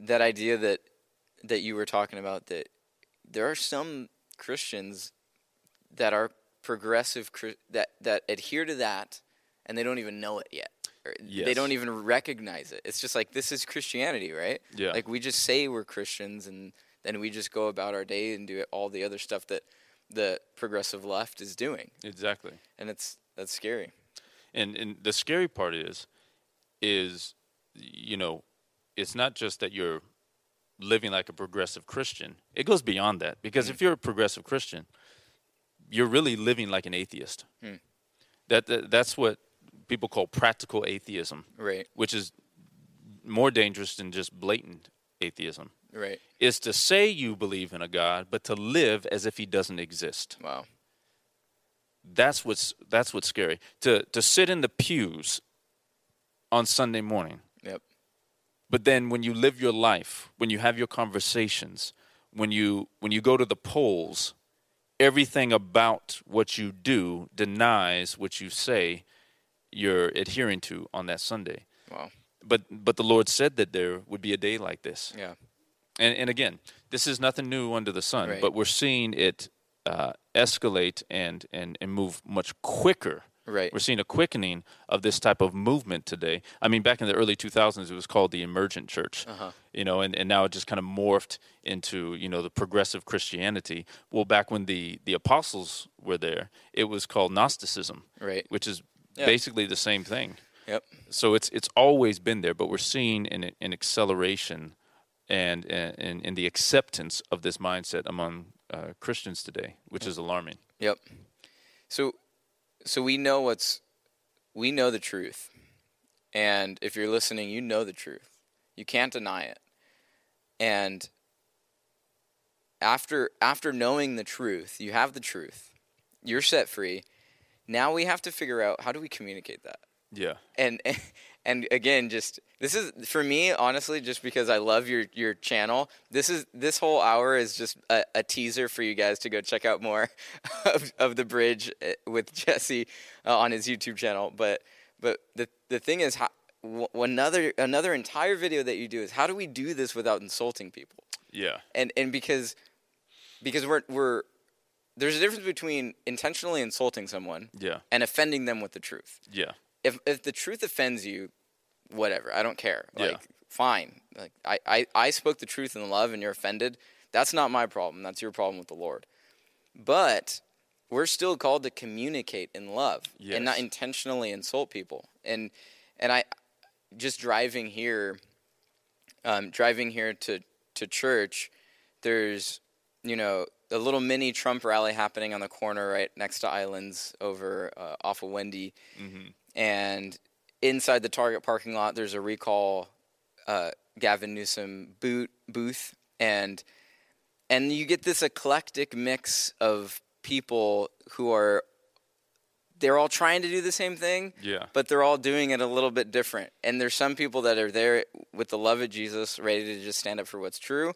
that idea that that you were talking about that there are some Christians that are progressive that that adhere to that and they don't even know it yet. Or They don't even recognize it. It's just like this is Christianity, right? Yeah. Like we just say we're Christians and then we just go about our day and do all the other stuff that the progressive left is doing. Exactly. And it's that's scary. And and the scary part is is you know, it's not just that you're living like a progressive Christian. It goes beyond that because mm. if you're a progressive Christian, you're really living like an atheist. Hmm. That, that that's what people call practical atheism, Right. which is more dangerous than just blatant atheism. Right. is to say you believe in a God, but to live as if he doesn't exist. Wow. That's what's that's what's scary. To to sit in the pews on Sunday morning, Yep. but then when you live your life, when you have your conversations, when you when you go to the polls, everything about what you do denies what you say you're adhering to on that Sunday. Wow. But but the Lord said that there would be a day like this. Yeah. And, and again, this is nothing new under the sun, Right. but we're seeing it uh, escalate and, and, and move much quicker. Right. We're seeing a quickening of this type of movement today. I mean, back in the early 2000s, it was called the emergent church, Uh-huh. you know, and, and now it just kind of morphed into, you know, the progressive Christianity. Well, back when the, the apostles were there, it was called Gnosticism, Right. which is Yeah. basically the same thing Yep. so it's it's always been there, but we're seeing an, an acceleration and, and and the acceptance of this mindset among uh, Christians today, which is alarming. Yep. So so we know what's we know the truth. And if you're listening, you know the truth. You can't deny it. And after after knowing the truth, you have the truth. You're set free. Now we have to figure out how do we communicate that? Yeah, and and again just this is for me honestly just because i love your your channel this is this whole hour is just a, a teaser for you guys to go check out more of, of the bridge uh, with jesse uh, on his youtube channel. But but the the thing is how, w- another another entire video that you do is how do we do this without insulting people? Yeah, and and because because we're we're there's a difference between intentionally insulting someone yeah, and offending them with the truth. Yeah, if if the truth offends you, whatever, I don't care. Yeah. Like fine. Like I, I, I spoke the truth in love and you're offended. That's not my problem. That's your problem with the Lord. But we're still called to communicate in love and not intentionally insult people. And and I just driving here um, driving here to, to church, there's you know a little mini Trump rally happening on the corner right next to Islands over uh, off of Wendy, and inside the Target parking lot, there's a recall uh, Gavin Newsom boot booth, and and you get this eclectic mix of people who are they're all trying to do the same thing, Yeah. but they're all doing it a little bit different. And there's some people that are there with the love of Jesus, ready to just stand up for what's true.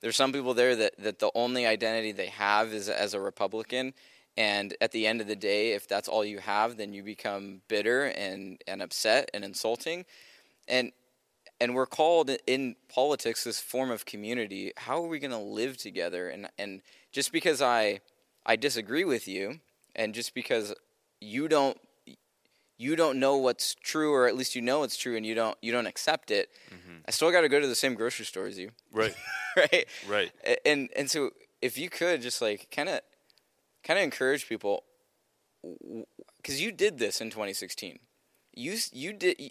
There's some people there that, that the only identity they have is as a Republican. And at the end of the day, if that's all you have, then you become bitter and, and upset and insulting. And and we're called in politics this form of community. How are we going to live together? And and just because I I disagree with you, and just because you don't you don't know what's true, or at least you know it's true, and you don't you don't accept it, mm-hmm. I still got to go to the same grocery store as you, right, right? right, And and so if you could just like kind of kind of encourage people, because you did this in 2016, you you did. y-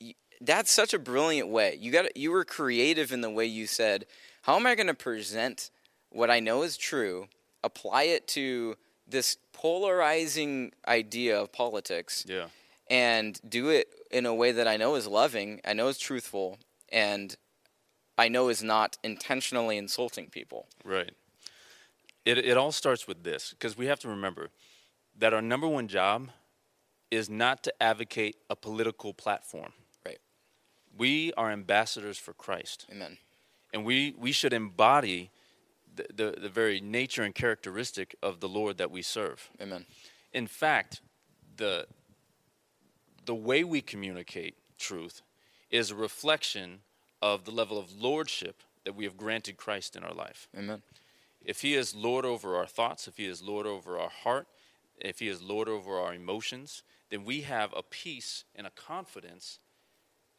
y- That's such a brilliant way. You got you were creative in the way you said, "How am I going to present what I know is true, apply it to this polarizing idea of politics, yeah, and do it in a way that I know is loving, I know is truthful, and I know is not intentionally insulting people." right. It it all starts with this because we have to remember that our number one job is not to advocate a political platform. Right. We are ambassadors for Christ. Amen. and we we should embody the, the, the very nature and characteristic of the Lord that we serve. Amen. In fact, the the way we communicate truth is a reflection of the level of lordship that we have granted Christ in our life. Amen. If he is Lord over our thoughts, if he is Lord over our heart, if he is Lord over our emotions, then we have a peace and a confidence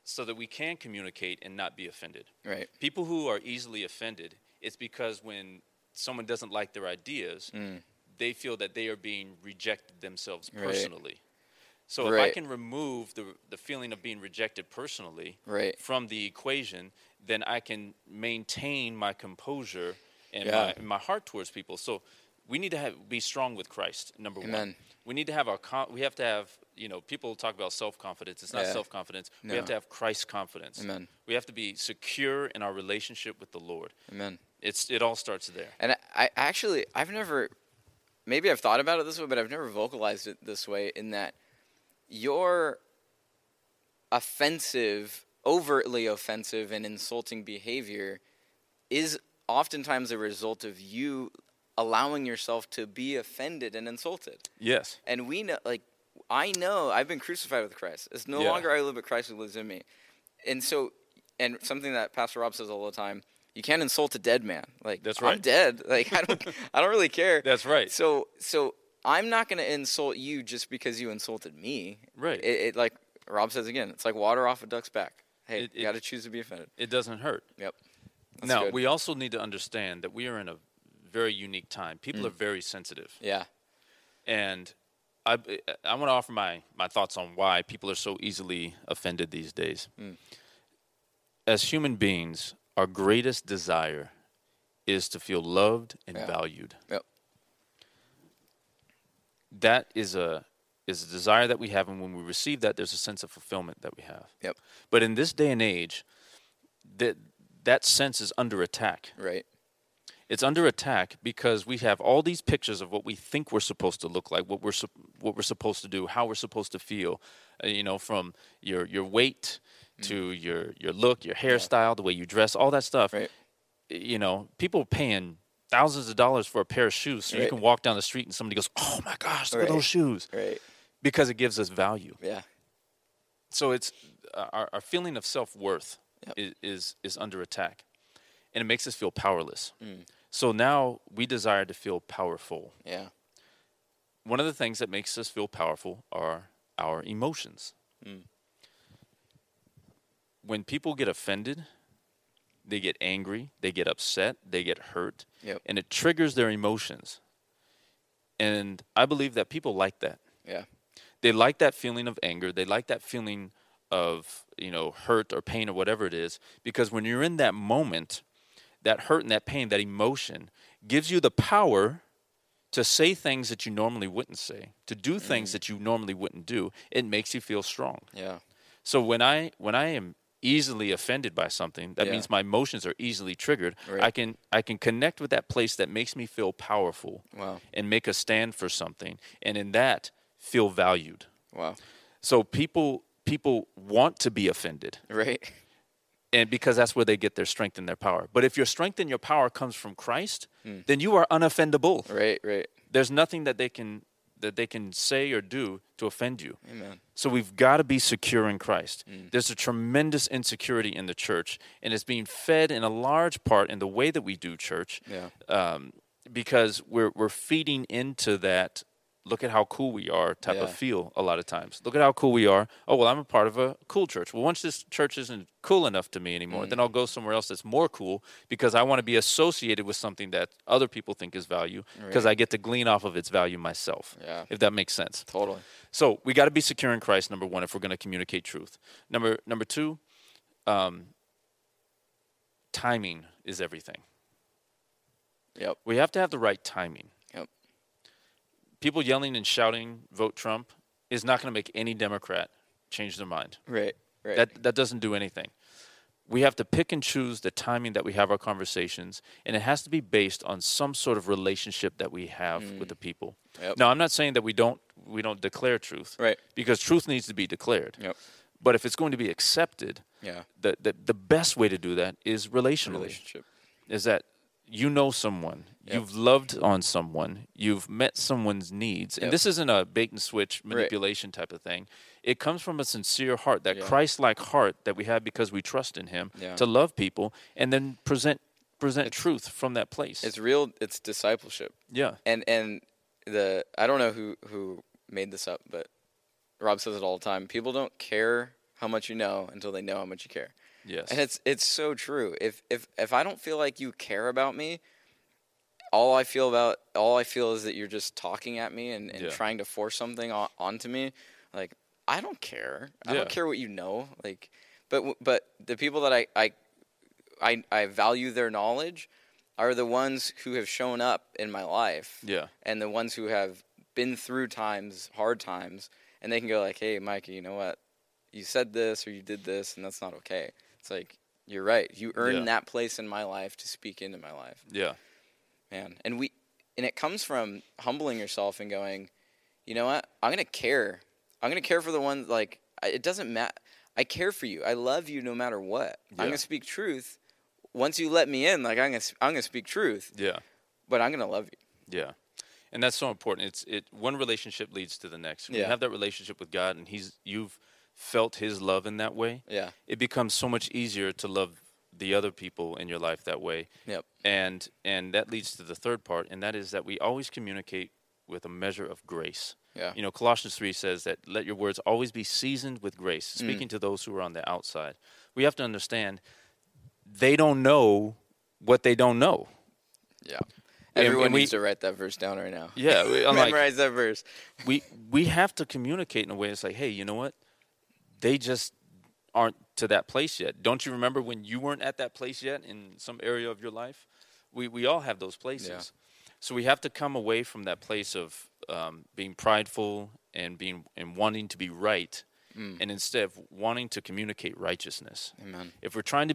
so that we can communicate and not be offended. Right. People who are easily offended, it's because when someone doesn't like their ideas, they feel that they are being rejected themselves Mm. Right. personally. So if I can remove the the feeling of being rejected personally Right. from the equation, then I can maintain my composure and Yeah. my, my heart towards people. So we need to have be strong with Christ. Number one, we need to have our we have to have you know, people talk about self confidence. It's not Yeah. self confidence. We have to have Christ confidence. Amen. We have to be secure in our relationship with the Lord. Amen. It's it all starts there. And I, I actually, I've never, maybe I've thought about it this way, but I've never vocalized it this way. In that your offensive, overtly offensive, and insulting behavior is oftentimes a result of you allowing yourself to be offended and insulted. Yes. And we know, like, I know I've been crucified with Christ. It's no Yeah. longer I live, but Christ who lives in me. And so, and something that Pastor Rob says all the time, you can't insult a dead man. Like, That's right. I'm dead. Like, I don't, I don't really care. That's right. So, so I'm not going to insult you just because you insulted me. Right. It, it like Rob says again, it's like water off a duck's back. Hey, It- you got to choose to be offended. It doesn't hurt. Yep. That's now good. we also need to understand that we are in a very unique time. People Mm. are very sensitive, yeah. and I I want to offer my my thoughts on why people are so easily offended these days. Mm. As human beings, our greatest desire is to feel loved and Yeah. valued. Yep. That is a is a desire that we have, and when we receive that, there's a sense of fulfillment that we have. Yep. But in this day and age, that that sense is under attack. Right. It's under attack because we have all these pictures of what we think we're supposed to look like, what we're sup- what we're supposed to do, how we're supposed to feel. Uh, you know, from your your weight to your your look, your hairstyle, the way you dress, all that stuff. Right. You know, people are paying thousands of dollars for a pair of shoes, so you can walk down the street and somebody goes, "Oh my gosh, look at those shoes," Right. because it gives us value. Yeah. So it's uh, our, our feeling of self worth Yep. is, is is under attack, and it makes us feel powerless. Mm. So now we desire to feel powerful. Yeah. One of the things that makes us feel powerful are our emotions. Mm. When people get offended, they get angry, they get upset, they get hurt, Yep. and it triggers their emotions. And I believe that people like that Yeah. they like that feeling of anger they like that feeling of you know hurt or pain or whatever it is because when you're in that moment that hurt and that pain that emotion gives you the power to say things that you normally wouldn't say to do things mm. that you normally wouldn't do it makes you feel strong Yeah. so when i when i am easily offended by something that Yeah. means my emotions are easily triggered Right. i can i can connect with that place that makes me feel powerful Wow. and make a stand for something and in that feel valued Wow. so people people want to be offended Right. and because that's where they get their strength and their power but if your strength and your power comes from christ Hmm. then you are unoffendable Right. Right. there's nothing that they can that they can say or do to offend you Amen. so we've got to be secure in christ Hmm. there's a tremendous insecurity in the church and it's being fed in a large part in the way that we do church Yeah. um, because we're we're feeding into that. Look at how cool we are type of feel a lot of times. Look at how cool we are. Oh well, I'm a part of a cool church. Well, once this church isn't cool enough to me anymore, then I'll go somewhere else that's more cool because I want to be associated with something that other people think is value because Right. I get to glean off of its value myself. Yeah. If that makes sense. Totally. So we got to be secure in Christ. Number one, if we're going to communicate truth. Number number two, um, timing is everything. Yep. We have to have the right timing. People yelling and shouting, vote Trump, is not going to make any Democrat change their mind. Right. Right. That, that doesn't do anything. We have to pick and choose the timing that we have our conversations, and it has to be based on some sort of relationship that we have mm. with the people. Yep. Now, I'm not saying that we don't we don't declare truth, Right. Because truth needs to be declared. Yep. But if it's going to be accepted, Yeah. the, the, the best way to do that is relationally Relationship. is that you know someone, Yep. you've loved on someone, you've met someone's needs. And this isn't a bait and switch manipulation type of thing. It comes from a sincere heart, that Yeah. Christ like heart that we have because we trust in him Yeah. to love people and then present present truth from that place. It's real. It's discipleship. yeah. and and the I don't know who who made this up, but Rob says it all the time. People don't care how much you know until they know how much you care, Yes. and it's it's so true. If if if I don't feel like you care about me, all I feel about all I feel is that you're just talking at me and, and Yeah. trying to force something on, onto me. Like I don't care. I Yeah. don't care what you know. Like, but but the people that I I I, I value their knowledge are the ones who have shown up in my life yeah. and the ones who have been through times, hard times, and they can go like, "Hey, Micah, you know what? You said this or you did this, and that's not okay." It's like you're right. You earned Yeah. that place in my life to speak into my life, Yeah. man. And we, and it comes from humbling yourself and going, you know what? I'm gonna care. I'm gonna care for the ones like I- it doesn't matter. I care for you. I love you no matter what. I'm gonna speak truth. Once you let me in, like I'm gonna, s- I'm gonna speak truth, Yeah. but I'm gonna love you. Yeah. And that's so important. It's it one relationship leads to the next. When Yeah. you have that relationship with God and he's you've felt his love in that way, Yeah. it becomes so much easier to love the other people in your life that way. Yep. And and that leads to the third part and that is that we always communicate with a measure of grace. Yeah. You know, Colossians 3 says that let your words always be seasoned with grace, Mm. speaking to those who are on the outside. We have to understand they don't know what they don't know. Yeah. Everyone we- needs to write that verse down right now. Yeah, we- I'm like- memorize that verse. we we have to communicate in a way that's like, hey, you know what? They just aren't to that place yet. Don't you remember when you weren't at that place yet in some area of your life? We we all have those places. So we have to come away from that place of um, being prideful and being and wanting to be right, and instead of wanting to communicate righteousness. Amen. If we're trying to